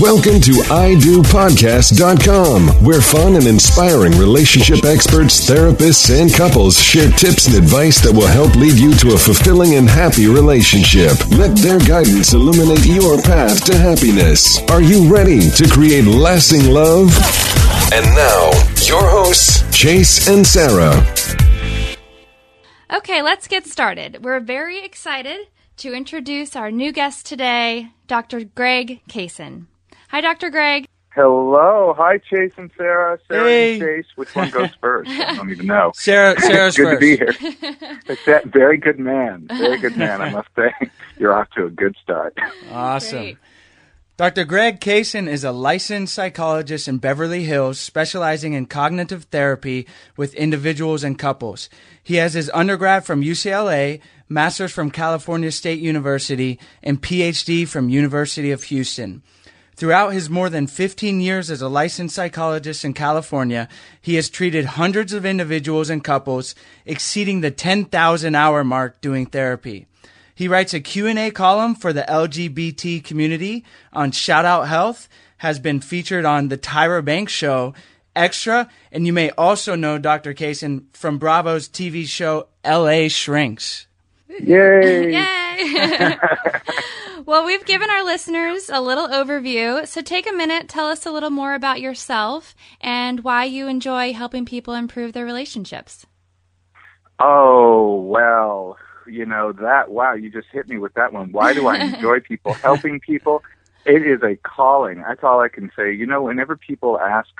Welcome to IDoPodcast.com, where fun and inspiring relationship experts, therapists, and couples share tips and advice that will help lead you to a fulfilling and happy relationship. Let their guidance illuminate your path to happiness. Are you ready to create lasting love? And now, your hosts, Chase and Sarah. Okay, let's get started. We're very excited to introduce our new guest today, Dr. Greg Kaysen. Hi, Dr. Greg. Hello. Hi, Chase and Sarah. Sarah Hey. and Chase. Which one goes first? I don't even know. Sarah, Sarah's good first. to be here. It's that very good man. Very good man. I must say, you're off to a good start. Awesome. Great. Dr. Greg Kaysen is a licensed psychologist in Beverly Hills specializing in cognitive therapy with individuals and couples. He has his undergrad from UCLA, master's from California State University, and PhD from University of Houston. Throughout his more than 15 years as a licensed psychologist in California, he has treated hundreds of individuals and couples, exceeding the 10,000 hour mark doing therapy. He writes a Q&A column for the LGBT community on Shout Out Health, has been featured on the Tyra Banks show, Extra, and you may also know Dr. Kaysen from Bravo's TV show LA Shrinks. Yay! Yay! Well, we've given our listeners a little overview. So take a minute, tell us a little more about yourself and why you enjoy helping people improve their relationships. Oh, well, you know, that, wow, you just hit me with that one. Why do I enjoy people helping people? It is a calling. That's all I can say. You know, whenever people ask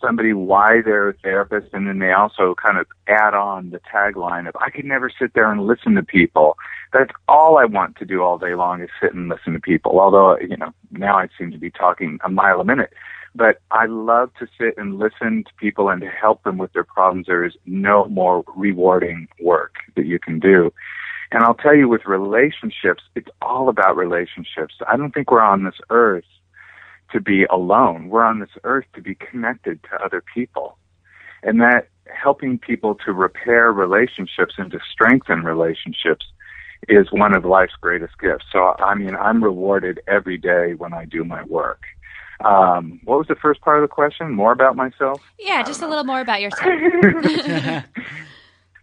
somebody why they're a therapist and then they also kind of add on the tagline of I could never sit there and listen to people. That's all I want to do all day long is sit and listen to people. Although, uh, you know, now I seem to be talking a mile a minute. But I love to sit and listen to people and to help them with their problems. There is no more rewarding work that you can do. And I'll tell you with relationships, it's all about relationships. I don't think we're on this earth to be alone. We're on this earth to be connected to other people. And that helping people to repair relationships and to strengthen relationships is one of life's greatest gifts. So, I mean, I'm rewarded every day when I do my work. Um, what was the first part of the question? More about myself? Yeah, just a little more about yourself.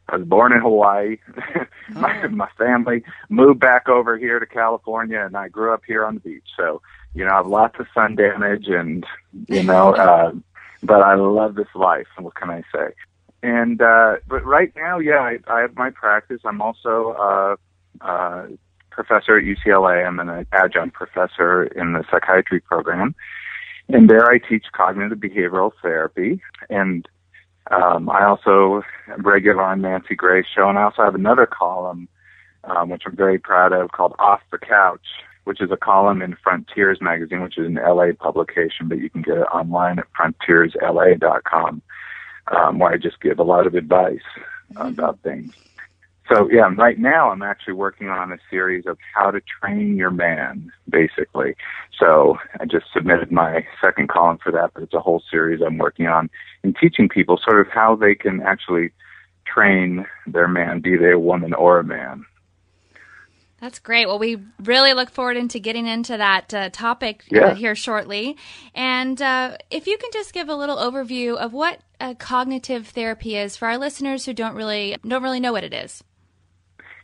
I was born in Hawaii. my, oh. my family moved back over here to California, and I grew up here on the beach. So you know, I have lots of sun damage and, you know, uh, but I love this life. What can I say? And, uh, but right now, yeah, I, I have my practice. I'm also, uh, uh, professor at UCLA. I'm an adjunct professor in the psychiatry program. And there I teach cognitive behavioral therapy. And, um, I also am regular on Nancy Grace show. And I also have another column, um, which I'm very proud of called Off the Couch, which is a column in Frontiers magazine, which is an LA publication, but you can get it online at frontiersla.com, um, where I just give a lot of advice about things. So yeah, right now I'm actually working on a series of how to train your man, basically. So I just submitted my second column for that, but it's a whole series I'm working on in teaching people sort of how they can actually train their man, be they a woman or a man. That's great. Well, we really look forward into getting into that uh, topic uh, yeah. uh, here shortly. And uh, if you can just give a little overview of what cognitive therapy is for our listeners who don't really don't really know what it is.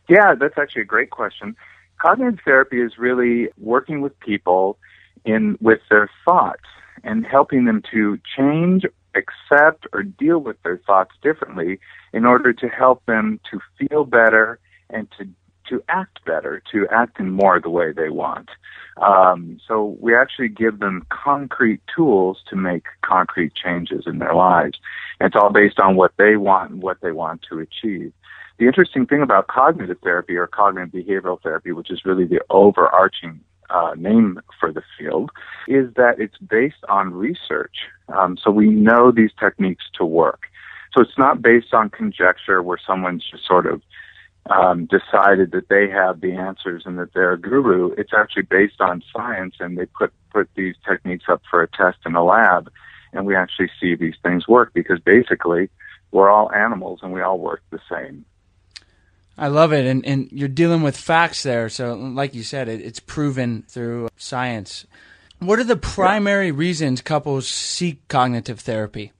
Yeah, that's actually a great question. Cognitive therapy is really working with people in with their thoughts and helping them to change, accept, or deal with their thoughts differently in order to help them to feel better and to to act better, to act in more the way they want. Um, so we actually give them concrete tools to make concrete changes in their lives. It's all based on what they want and what they want to achieve. The interesting thing about cognitive therapy or cognitive behavioral therapy, which is really the overarching uh, name for the field, is that it's based on research. Um, so we know these techniques to work. So it's not based on conjecture where someone's just sort of um, decided that they have the answers and that they're a guru. It's actually based on science, and they put put these techniques up for a test in a lab, and we actually see these things work because basically we're all animals and we all work the same. I love it, and and you're dealing with facts there. So, like you said, it, it's proven through science. What are the primary yeah. reasons couples seek cognitive therapy?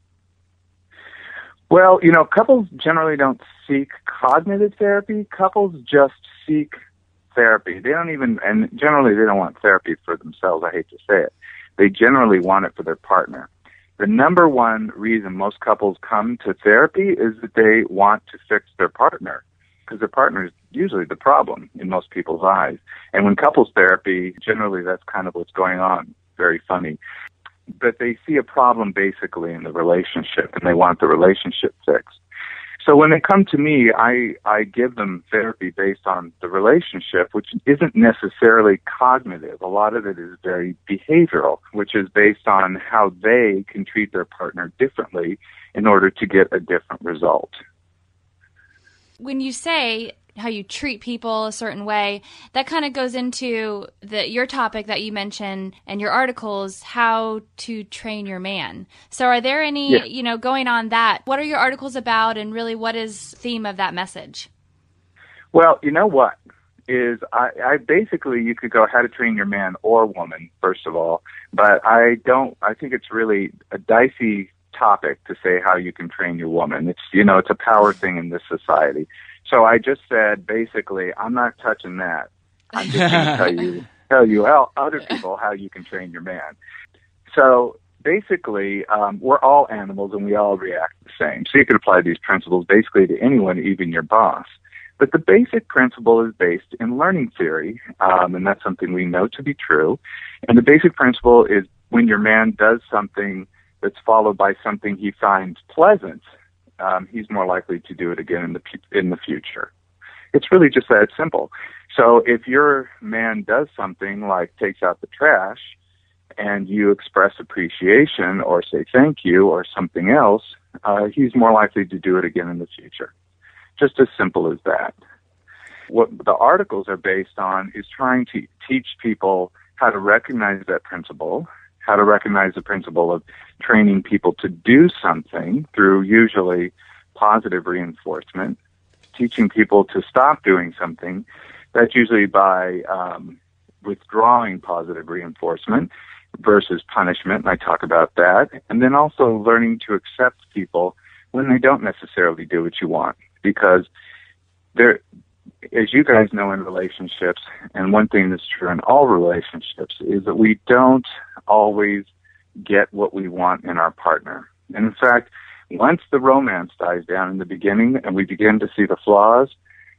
Well, you know, couples generally don't seek cognitive therapy. Couples just seek therapy. They don't even, and generally they don't want therapy for themselves. I hate to say it. They generally want it for their partner. The number one reason most couples come to therapy is that they want to fix their partner because their partner is usually the problem in most people's eyes. And when couples therapy, generally that's kind of what's going on. Very funny but they see a problem basically in the relationship and they want the relationship fixed. So when they come to me, I, I give them therapy based on the relationship, which isn't necessarily cognitive. A lot of it is very behavioral, which is based on how they can treat their partner differently in order to get a different result. When you say how you treat people a certain way. That kind of goes into the your topic that you mentioned and your articles, how to train your man. So are there any, yeah. you know, going on that? What are your articles about and really what is theme of that message? Well, you know what? Is I, I basically you could go how to train your man or woman, first of all, but I don't I think it's really a dicey topic to say how you can train your woman. It's you know, it's a power thing in this society. So I just said basically, I'm not touching that. I'm just going to tell you tell you how other people how you can train your man. So basically, um, we're all animals and we all react the same. So you could apply these principles basically to anyone, even your boss. But the basic principle is based in learning theory, um, and that's something we know to be true. And the basic principle is when your man does something that's followed by something he finds pleasant, um, he's more likely to do it again in the in the future. It's really just that simple. So if your man does something like takes out the trash, and you express appreciation or say thank you or something else, uh, he's more likely to do it again in the future. Just as simple as that. What the articles are based on is trying to teach people how to recognize that principle, how to recognize the principle of training people to do something through usually positive reinforcement, teaching people to stop doing something. That's usually by um, withdrawing positive reinforcement versus punishment, and I talk about that. And then also learning to accept people when they don't necessarily do what you want, because there, as you guys know in relationships, and one thing that's true in all relationships is that we don't always get what we want in our partner. And in fact, once the romance dies down in the beginning and we begin to see the flaws,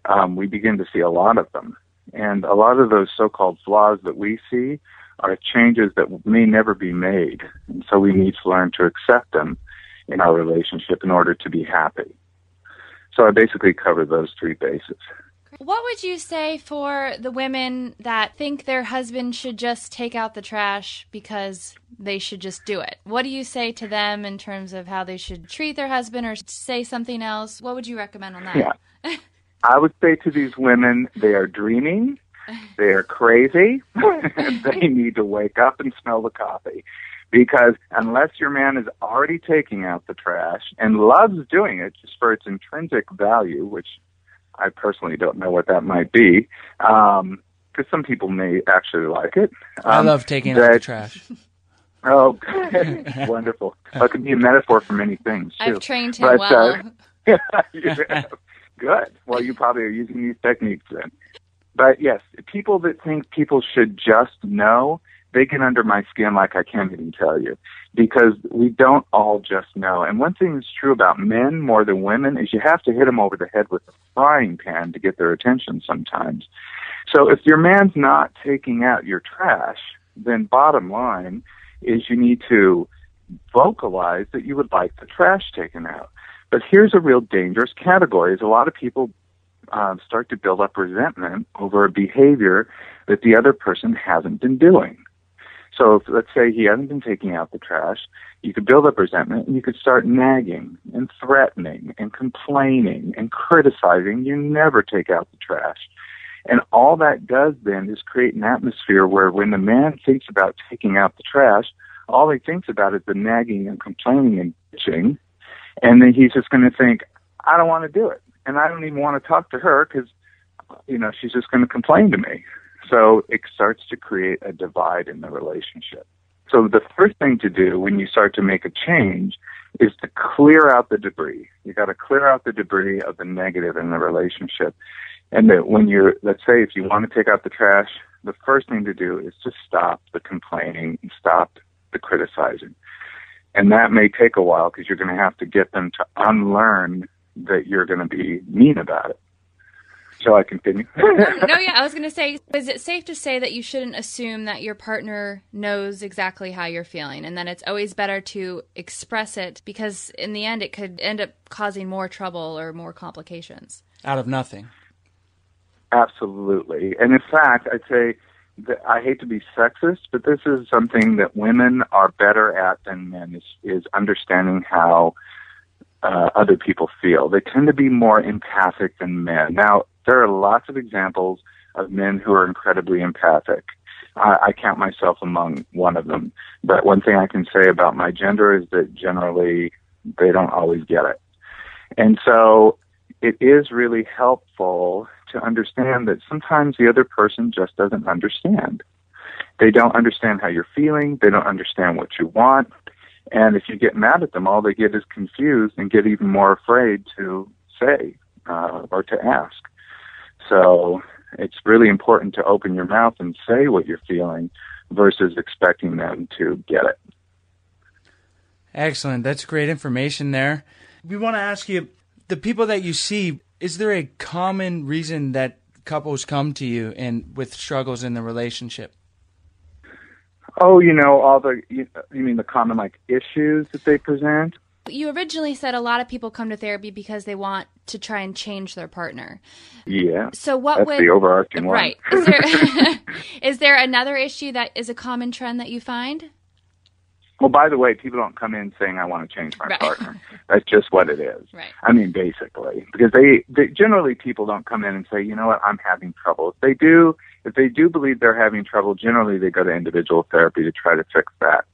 um, we begin to see a lot of them. And a lot of those so-called flaws that we see are changes that may never be made. And so we need to learn to accept them in our relationship in order to be happy. So I basically cover those three bases. What would you say for the women that think their husband should just take out the trash because they should just do it? What do you say to them in terms of how they should treat their husband or say something else? What would you recommend on that? Yeah. I would say to these women, they are dreaming they're crazy. they need to wake up and smell the coffee. Because unless your man is already taking out the trash and loves doing it just for its intrinsic value, which I personally don't know what that might be, because um, some people may actually like it. Um, I love taking that, out the trash. Oh, wonderful! Well, it could be a metaphor for many things too. I've trained him but, well. Uh, Good. Well, you probably are using these techniques then. But yes, people that think people should just know, they get under my skin like I can't even tell you. Because we don't all just know. And one thing that's true about men more than women is you have to hit them over the head with a frying pan to get their attention sometimes. So if your man's not taking out your trash, then bottom line is you need to vocalize that you would like the trash taken out. But here's a real dangerous category is a lot of people um, start to build up resentment over a behavior that the other person hasn't been doing. So if, let's say he hasn't been taking out the trash, you could build up resentment and you could start nagging and threatening and complaining and criticizing. You never take out the trash. And all that does then is create an atmosphere where when the man thinks about taking out the trash, all he thinks about is the nagging and complaining and bitching. And then he's just going to think, I don't want to do it and I don't even want to talk to her because, you know, she's just going to complain to me. So it starts to create a divide in the relationship. So the first thing to do when you start to make a change is to clear out the debris. You got to clear out the debris of the negative in the relationship. And that when you're, let's say if you want to take out the trash, the first thing to do is to stop the complaining and stop the criticizing. And that may take a while because you're going to have to get them to unlearn that you're going to be mean about it. Shall I continue? no, yeah, I was going to say, is it safe to say that you shouldn't assume that your partner knows exactly how you're feeling and that it's always better to express it because in the end it could end up causing more trouble or more complications? Out of nothing. Absolutely. And in fact, I'd say that I hate to be sexist, but this is something that women are better at than men is, is understanding how uh, other people feel. They tend to be more empathic than men. Now, there are lots of examples of men who are incredibly empathic. I, I count myself among one of them. But one thing I can say about my gender is that generally they don't always get it. And so it is really helpful to understand that sometimes the other person just doesn't understand. They don't understand how you're feeling. They don't understand what you want. And if you get mad at them, all they get is confused and get even more afraid to say uh, or to ask. So It's really important to open your mouth and say what you're feeling versus expecting them to get it. Excellent. That's great information there. We want to ask you the people that you see, is there a common reason that couples come to you and with struggles in the relationship? Oh, you know, all the, you, you mean the common like issues that they present? You originally said a lot of people come to therapy because they want to try and change their partner. Yeah. So what That's would the overarching one. right? Is there is there another issue that is a common trend that you find? Well, by the way, people don't come in saying I want to change my Right. partner. That's just what it is. Right. I mean, basically, because they, they generally people don't come in and say, you know what, I'm having trouble. If they do, if they do believe they're having trouble, generally they go to individual therapy to try to fix that.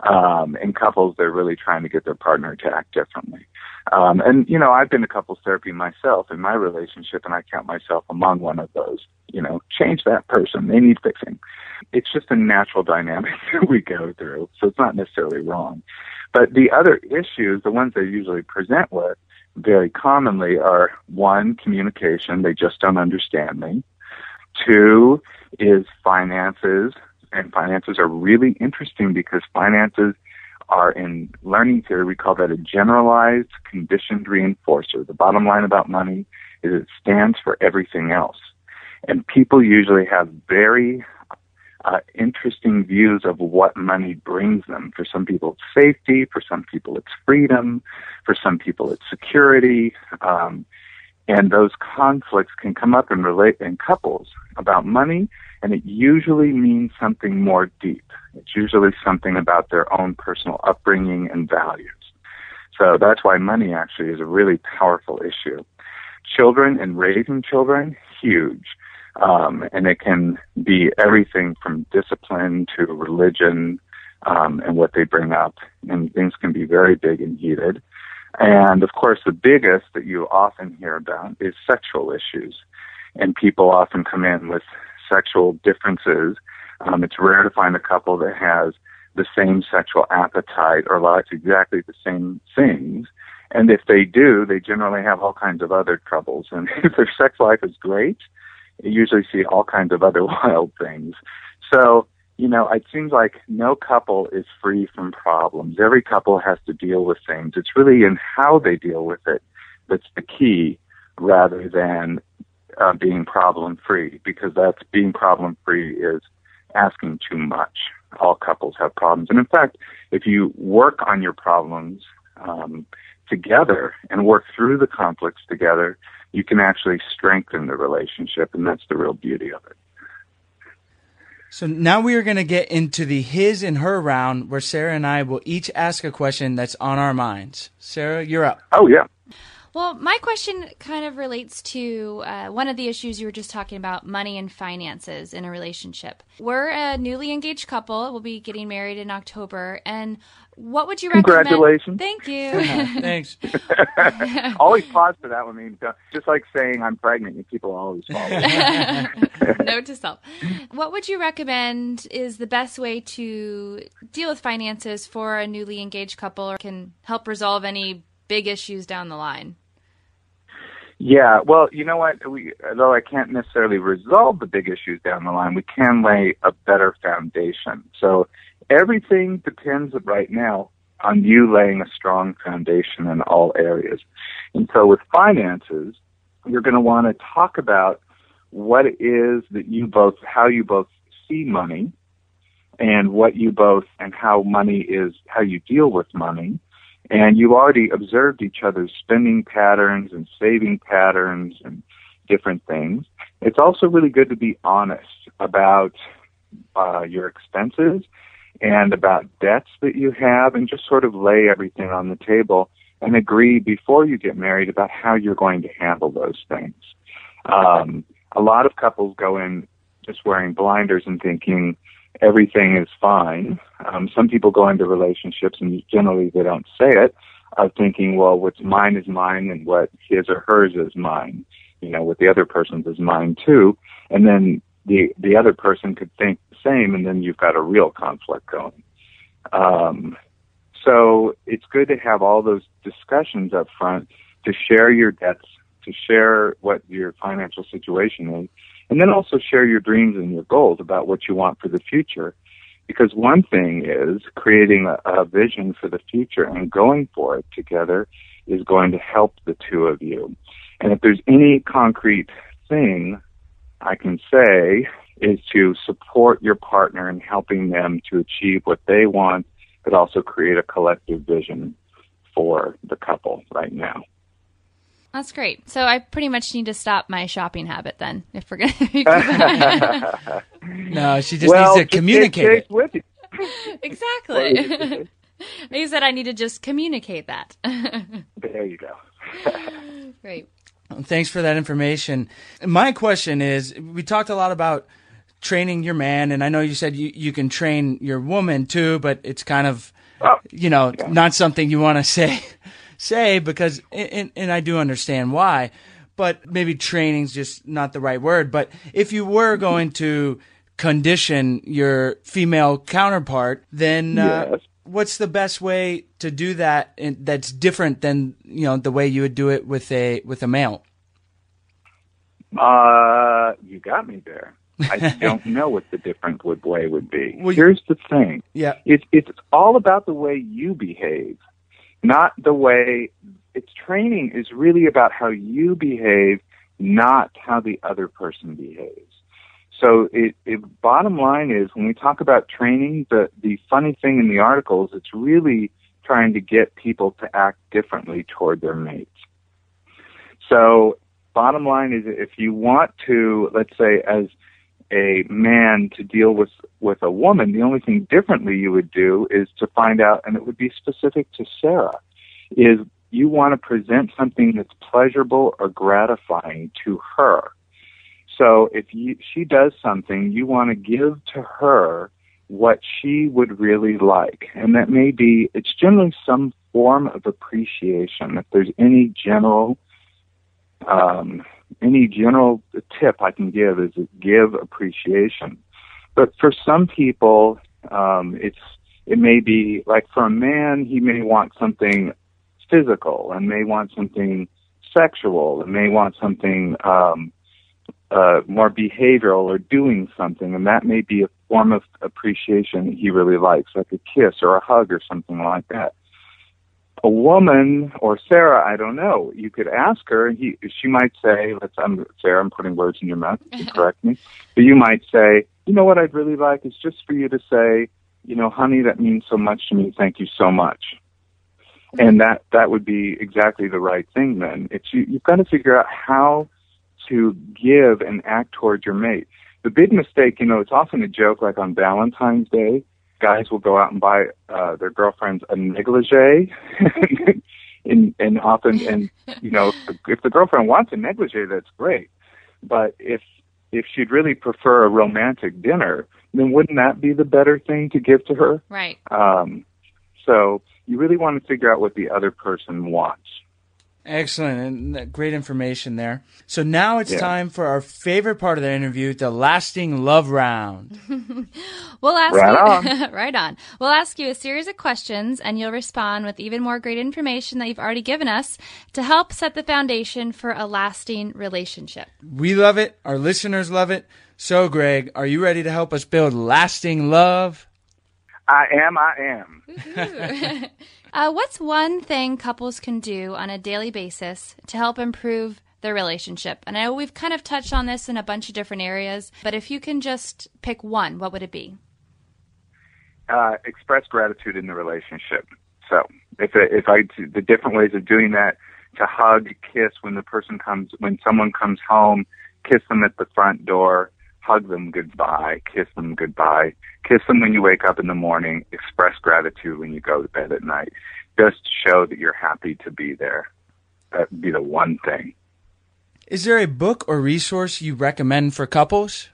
Um, in couples, they're really trying to get their partner to act differently. Um, and you know, I've been to couples therapy myself in my relationship, and I count myself among one of those. You know, change that person; they need fixing. It's just a natural dynamic that we go through, so it's not necessarily wrong. But the other issues, the ones they usually present with, very commonly are one, communication; they just don't understand me. Two is finances, and finances are really interesting because finances are in learning theory, we call that a generalized conditioned reinforcer. The bottom line about money is it stands for everything else. And people usually have very uh, interesting views of what money brings them. For some people, it's safety. For some people, it's freedom. For some people, it's security. Um, and those conflicts can come up in relate in couples about money, and it usually means something more deep. It's usually something about their own personal upbringing and values. So that's why money actually is a really powerful issue. Children and raising children, huge. Um, and it can be everything from discipline to religion um, and what they bring up. And things can be very big and heated. And of course, the biggest that you often hear about is sexual issues. And people often come in with sexual differences. Um, it's rare to find a couple that has the same sexual appetite or likes exactly the same things. And if they do, they generally have all kinds of other troubles. And if their sex life is great, you usually see all kinds of other wild things. So, you know, it seems like no couple is free from problems. Every couple has to deal with things. It's really in how they deal with it that's the key rather than uh, being problem free because that's being problem free is asking too much. All couples have problems. And in fact, if you work on your problems um, together and work through the conflicts together, you can actually strengthen the relationship, and that's the real beauty of it. So now we are going to get into the his and her round where Sarah and I will each ask a question that's on our minds. Sarah, you're up. Oh, yeah. Well, my question kind of relates to uh, one of the issues you were just talking about money and finances in a relationship. We're a newly engaged couple. We'll be getting married in October. And what would you recommend? Congratulations. Thank you. Thanks. always pause for that one. I mean, just like saying I'm pregnant, people always follow. Note to self. What would you recommend is the best way to deal with finances for a newly engaged couple or can help resolve any big issues down the line? Yeah, well, you know what? We, although I can't necessarily resolve the big issues down the line, we can lay a better foundation. So everything depends right now on you laying a strong foundation in all areas. And so with finances, you're going to want to talk about what it is that you both, how you both see money and what you both, and how money is, how you deal with money and you already observed each other's spending patterns and saving patterns and different things. It's also really good to be honest about uh, your expenses and about debts that you have and just sort of lay everything on the table and agree before you get married about how you're going to handle those things. Um, a lot of couples go in just wearing blinders and thinking, everything is fine. Um, some people go into relationships and generally they don't say it, of thinking, well, what's mine is mine and what his or hers is mine. You know, what the other person's is mine too. And then the the other person could think the same, and then you've got a real conflict going. Um, so it's good to have all those discussions up front to share your debts, to share what your financial situation is, And then also share your dreams and your goals about what you want for the future. Because one thing is creating a, a vision for the future and going for it together is going to help the two of you. And if there's any concrete thing I can say is to support your partner in helping them to achieve what they want, but also create a collective vision for the couple right now. That's great. So I pretty much need to stop my shopping habit then, if we're gonna. no, she just well, needs to communicate it. With you. exactly. you said I need to just communicate that. there you go. Great. Thanks for that information. My question is we talked a lot about training your man, and I know you said you, you can train your woman too, but it's kind of, Oh, you know, yeah. not something you want to say, say because, and, and I do understand why, but maybe training's just not the right word. But if you were going to condition your female counterpart, then uh, Yes. what's the best way to do that in, that's different than you know the way you would do it with a with a male? Uh, you got me there. I don't know what the different would way would be. Well, Here's the thing. Yeah. It's it's all about the way you behave, not the way. It's training is really about how you behave, not how the other person behaves. So it, it bottom line is when we talk about training, the the funny thing in the articles, it's really trying to get people to act differently toward their mates. So bottom line is if you want to, let's say as a man to deal with with a woman, the only thing differently you would do is to find out, and it would be specific to Sarah, is you want to present something that's pleasurable or gratifying to her. So if you, she does something, you want to give to her what she would really like, and that may be it's generally some form of appreciation. If there's any general um, any general tip I can give is give appreciation. But for some people, um, it's it may be like for a man, he may want something physical and may want something sexual and may want something um, uh, more behavioral or doing something, and that may be a form of appreciation he really likes, like a kiss or a hug or something like that a woman or Sarah, I don't know. You could ask her, and he, she might say, "Let's." I'm Sarah. I'm putting words in your mouth. You correct me, but you might say, "You know what I'd really like is just for you to say, you know, honey, that means so much to me. Thank you so much." Mm-hmm. And that that would be exactly the right thing. Then it's you, you've got to figure out how to give and act towards your mate. The big mistake, you know, it's often a joke, like on Valentine's Day guys will go out and buy uh, their girlfriends a negligee, and and often and you know if the girlfriend wants a negligee, that's great. But if if she'd really prefer a romantic dinner, then wouldn't that be the better thing to give to her? Right. Um, so you really want to figure out what the other person wants. Excellent and great information there. So now it's Yeah. time for our favorite part of the interview, the lasting love round. We'll ask Right you right on. We'll ask you a series of questions and you'll respond with even more great information that you've already given us to help set the foundation for a lasting relationship. We love it. Our listeners love it. So, Greg, are you ready to help us build lasting love? I am. I am. Uh, what's one thing couples can do on a daily basis to help improve their relationship? And I know we've kind of touched on this in a bunch of different areas, but if you can just pick one, what would it be? uh, express gratitude in the relationship. So if if I the different ways of doing that to hug, kiss when the person comes when someone comes home, kiss them at the front door, hug them goodbye, kiss them goodbye, kiss them when you wake up in the morning, express gratitude when you go to bed at night. Just show that you're happy to be there. That would be the one thing. Is there a book or resource you recommend for couples?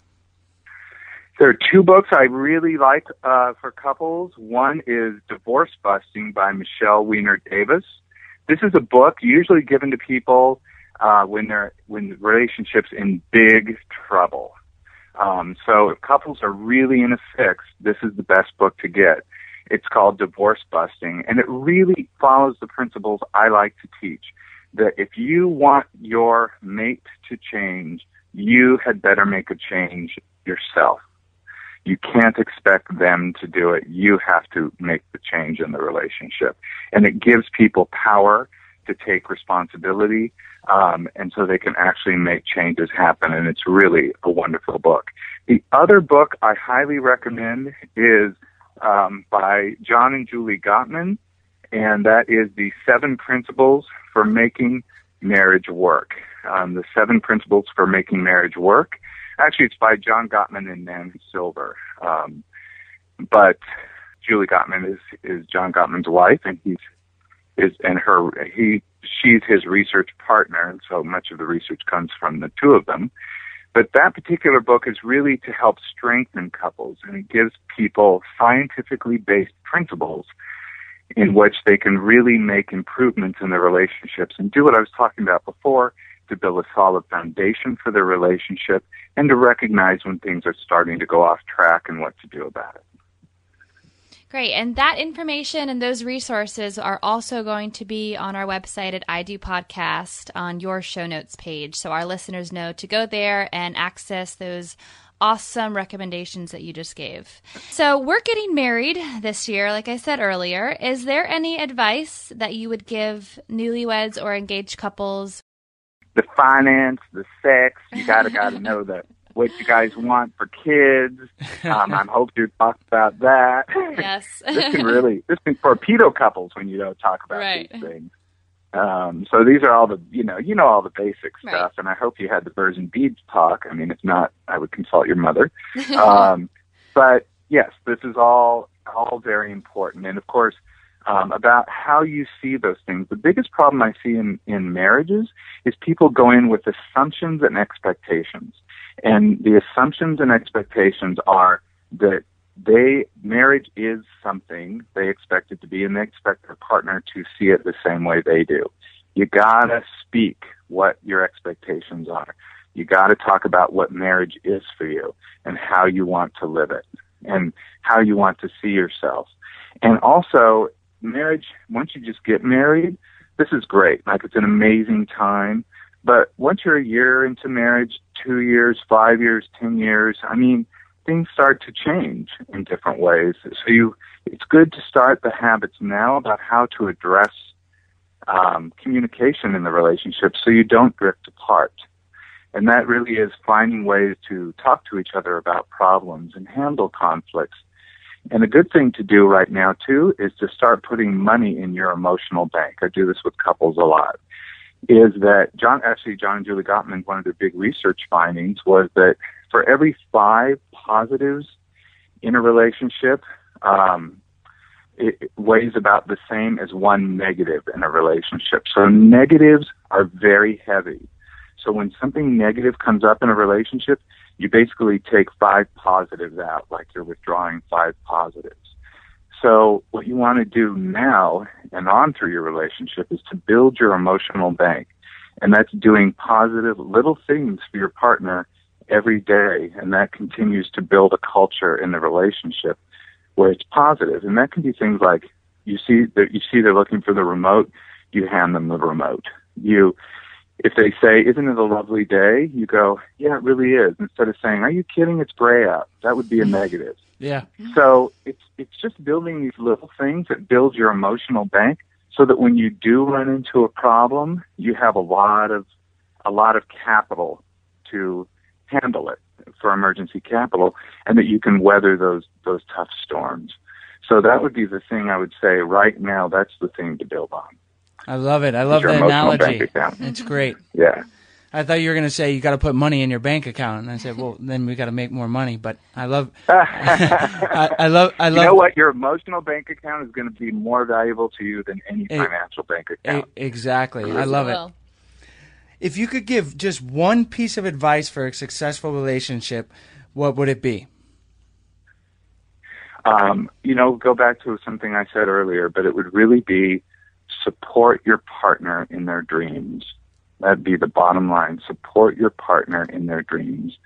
There are two books I really like uh, for couples. One is Divorce Busting by Michele Weiner Davis. This is a book usually given to people uh, when they're when the relationships in big trouble. Um, so if couples are really in a fix, this is the best book to get. It's called Divorce Busting, and it really follows the principles I like to teach. That if you want your mate to change, you had better make a change yourself. You can't expect them to do it. You have to make the change in the relationship. And it gives people power to take responsibility, um, and so they can actually make changes happen. And it's really a wonderful book. The other book I highly recommend is um, by John and Julie Gottman, and that is the Seven Principles for Making Marriage Work. Um, the Seven Principles for Making Marriage Work. Actually, it's by John Gottman and Nancy Silver. Um, but Julie Gottman is is John Gottman's wife, and he's is and her he she's his research partner, and so much of the research comes from the two of them. But that particular book is really to help strengthen couples, and it gives people scientifically based principles in which they can really make improvements in their relationships and do what I was talking about before to build a solid foundation for their relationship and to recognize when things are starting to go off track and what to do about it. Great. And that information and those resources are also going to be on our website at I Do Podcast on your show notes page. So our listeners know to go there and access those awesome recommendations that you just gave. So we're getting married this year, like I said earlier. Is there any advice that you would give newlyweds or engaged couples? The finance, the sex, you gotta gotta know that what you guys want for kids. Um, I hope you talk about that. Yes. this can really this can torpedo couples when you don't talk about Right. these things. Um, so these are all the you know you know all the basic Right. stuff, and I hope you had the birds and beads talk. I mean, if not, I would consult your mother. um, but yes, this is all all very important, and of course. Um, about how you see those things. The biggest problem I see in, in marriages is people go in with assumptions and expectations. And the assumptions and expectations are that they marriage is something they expect it to be and they expect their partner to see it the same way they do. You gotta speak what your expectations are. You gotta talk about what marriage is for you and how you want to live it and how you want to see yourself. And also marriage, once you just get married, this is great. Like it's an amazing time. But once you're a year into marriage, two years, five years, ten years, I mean, things start to change in different ways. So you, it's good to start the habits now about how to address um, communication in the relationship so you don't drift apart. And that really is finding ways to talk to each other about problems and handle conflicts. And a good thing to do right now too is to start putting money in your emotional bank. I do this with couples a lot is that John, actually John and Julie Gottman, one of their big research findings was that for every five positives in a relationship, um, it it weighs about the same as one negative in a relationship. So negatives are very heavy. So when something negative comes up in a relationship, you basically take five positives out, like you're withdrawing five positives. So what you want to do now and on through your relationship is to build your emotional bank. And that's doing positive little things for your partner every day. And that continues to build a culture in the relationship where it's positive. And that can be things like you see that you see they're looking for the remote, you hand them the remote. You if they say, Isn't it a lovely day? You go, Yeah, it really is. Instead of saying, Are you kidding? It's gray out. That would be a negative. Yeah. So it's it's just building these little things that build your emotional bank so that when you do run into a problem, you have a lot of a lot of capital to handle it for emergency capital and that you can weather those those tough storms. So that would be the thing I would say right now that's the thing to build on. I love it. I love the analogy. It's great. Yeah. I thought you were going to say you got to put money in your bank account, and I said, well, then we got to make more money. But I love, I, I love, I love. You know what? Your emotional bank account is going to be more valuable to you than any Eh, financial bank account. exactly. I love it. If you could give just one piece of advice for a successful relationship, what would it be? um, you know, go back to something I said earlier, but it would really be support your partner in their dreams. That'd be the bottom line. Support your partner in their dreams.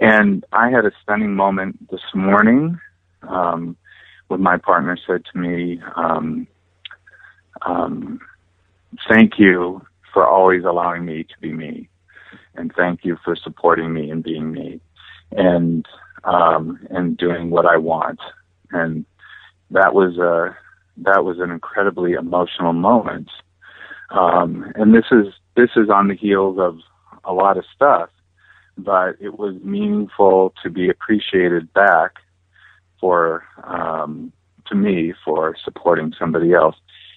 And I had a stunning moment this morning um, when my partner said to me, um, um, "Thank you for always allowing me to be me." and thank you for supporting me and being me and um, and doing what I want. And that was a that was an incredibly emotional moment. Um, and this is this is on the heels of a lot of stuff, but it was meaningful to be appreciated back for um, to me for supporting somebody else,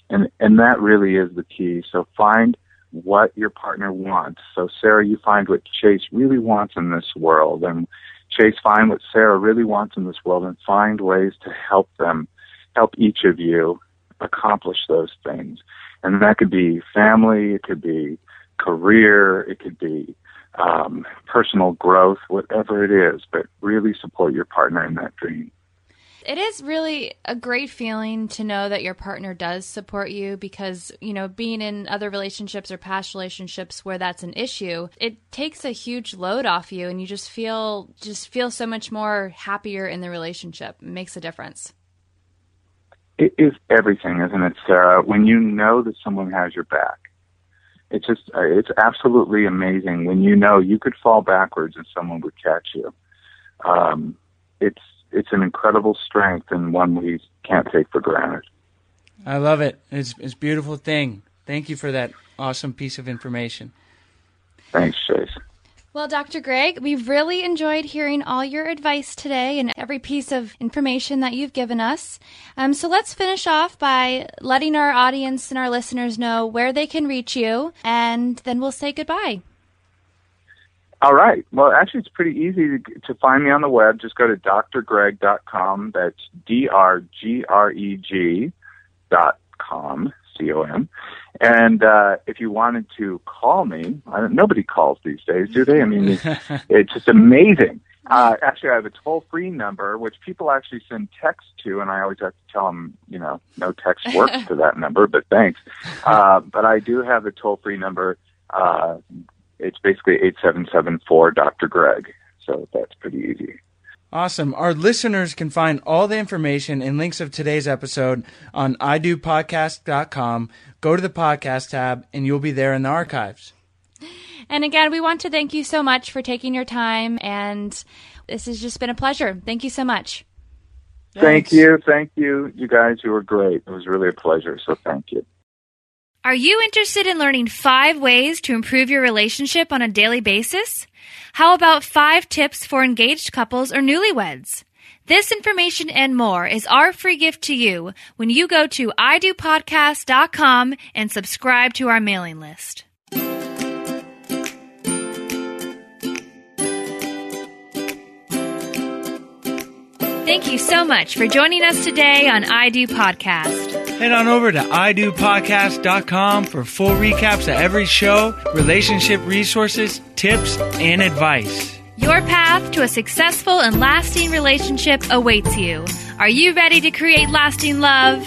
and and that really is the key. So find what your partner wants. So Sarah, you find what Chase really wants in this world, and Chase find what Sarah really wants in this world, and find ways to help them, help each of you accomplish those things. And that could be family, it could be career, it could be um, personal growth, whatever it is, but really support your partner in that dream. It is really a great feeling to know that your partner does support you because, you know, being in other relationships or past relationships where that's an issue, it takes a huge load off you and you just feel just feel so much more happier in the relationship. It makes a difference. It is everything, isn't it, Sarah? When you know that someone has your back, it's just uh, it's absolutely amazing when you know you could fall backwards and someone would catch you. Um, it's it's an incredible strength and one we can't take for granted. I love it. It's it's a beautiful thing. Thank you for that awesome piece of information. Thanks, Chase. Well, Dr. Greg, we've really enjoyed hearing all your advice today and every piece of information that you've given us. Um, so let's finish off by letting our audience and our listeners know where they can reach you, and then we'll say goodbye. All right. Well, actually, it's pretty easy to, to find me on the web. Just go to drgreg.com. That's D R G R E G dot com. C O M. And uh, if you wanted to call me, I don't, nobody calls these days, do they? I mean, it's, it's just amazing. Uh, actually, I have a toll-free number which people actually send text to, and I always have to tell them, you know, no text works to that number, but thanks. Uh, but I do have a toll-free number. Uh, it's basically eight seven seven four Dr. Greg, so that's pretty easy. Awesome. Our listeners can find all the information and links of today's episode on idopodcast.com. Go to the podcast tab and you'll be there in the archives. And again, we want to thank you so much for taking your time and this has just been a pleasure. Thank you so much. Thank you. Thank you. You guys, you were great. It was really a pleasure. So thank you. Are you interested in learning five ways to improve your relationship on a daily basis? How about five tips for engaged couples or newlyweds? This information and more is our free gift to you when you go to idopodcast.com and subscribe to our mailing list. Thank you so much for joining us today on I Do Podcast. Head on over to idopodcast.com for full recaps of every show, relationship resources, tips, and advice. Your path to a successful and lasting relationship awaits you. Are you ready to create lasting love?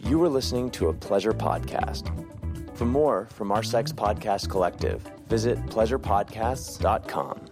You were listening to a pleasure podcast. For more from our Sex Podcast Collective, visit pleasurepodcasts.com.